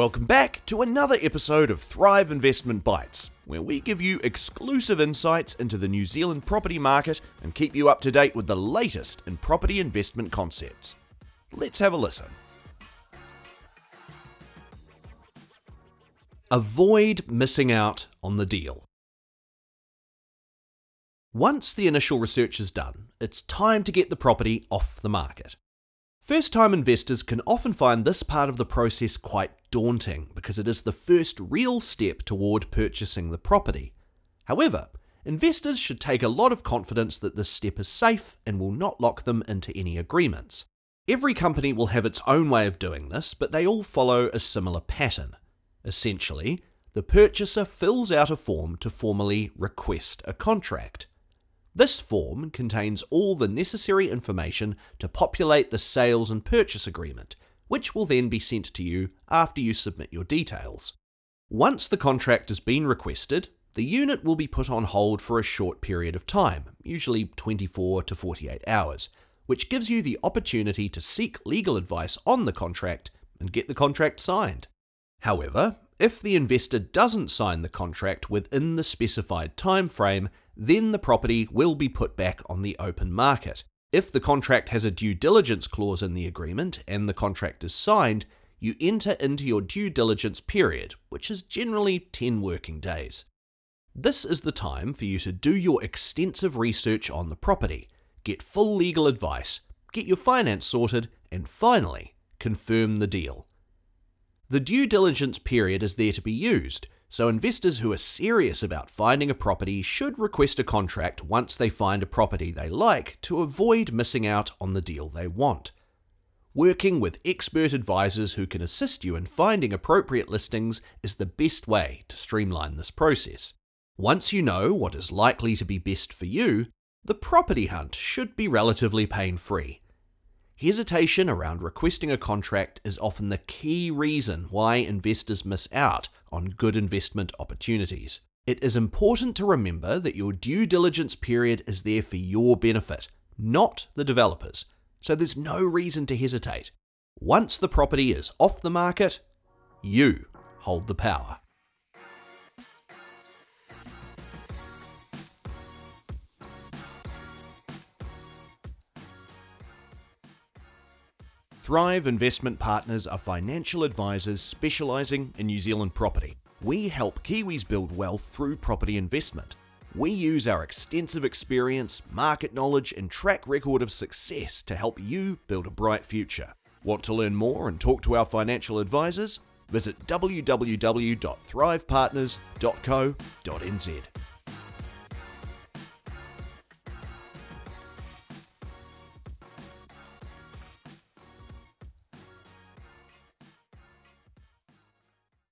Welcome back to another episode of Thrive Investment Bites, where we give you exclusive insights into the New Zealand property market and keep you up to date with the latest in property investment concepts. Let's have a listen. Avoid missing out on the deal. Once the initial research is done, it's time to get the property off the market. First time investors can often find this part of the process quite daunting because it is the first real step toward purchasing the property. However, investors should take a lot of confidence that this step is safe and will not lock them into any agreements. Every company will have its own way of doing this, but they all follow a similar pattern. Essentially, the purchaser fills out a form to formally request a contract. This form contains all the necessary information to populate the sales and purchase agreement, which will then be sent to you after you submit your details. Once the contract has been requested, the unit will be put on hold for a short period of time, usually 24 to 48 hours, which gives you the opportunity to seek legal advice on the contract and get the contract signed. However, if the investor doesn't sign the contract within the specified time frame, then the property will be put back on the open market. If the contract has a due diligence clause in the agreement and the contract is signed, you enter into your due diligence period, which is generally 10 working days. This is the time for you to do your extensive research on the property, get full legal advice, get your finance sorted, and finally, confirm the deal. The due diligence period is there to be used, so investors who are serious about finding a property should request a contract once they find a property they like to avoid missing out on the deal they want. Working with expert advisors who can assist you in finding appropriate listings is the best way to streamline this process. Once you know what is likely to be best for you, the property hunt should be relatively pain free. Hesitation around requesting a contract is often the key reason why investors miss out on good investment opportunities. It is important to remember that your due diligence period is there for your benefit, not the developers, so there's no reason to hesitate. Once the property is off the market, you hold the power. Thrive Investment Partners are financial advisors specialising in New Zealand property. We help Kiwis build wealth through property investment. We use our extensive experience, market knowledge, and track record of success to help you build a bright future. Want to learn more and talk to our financial advisors? Visit www.thrivepartners.co.nz.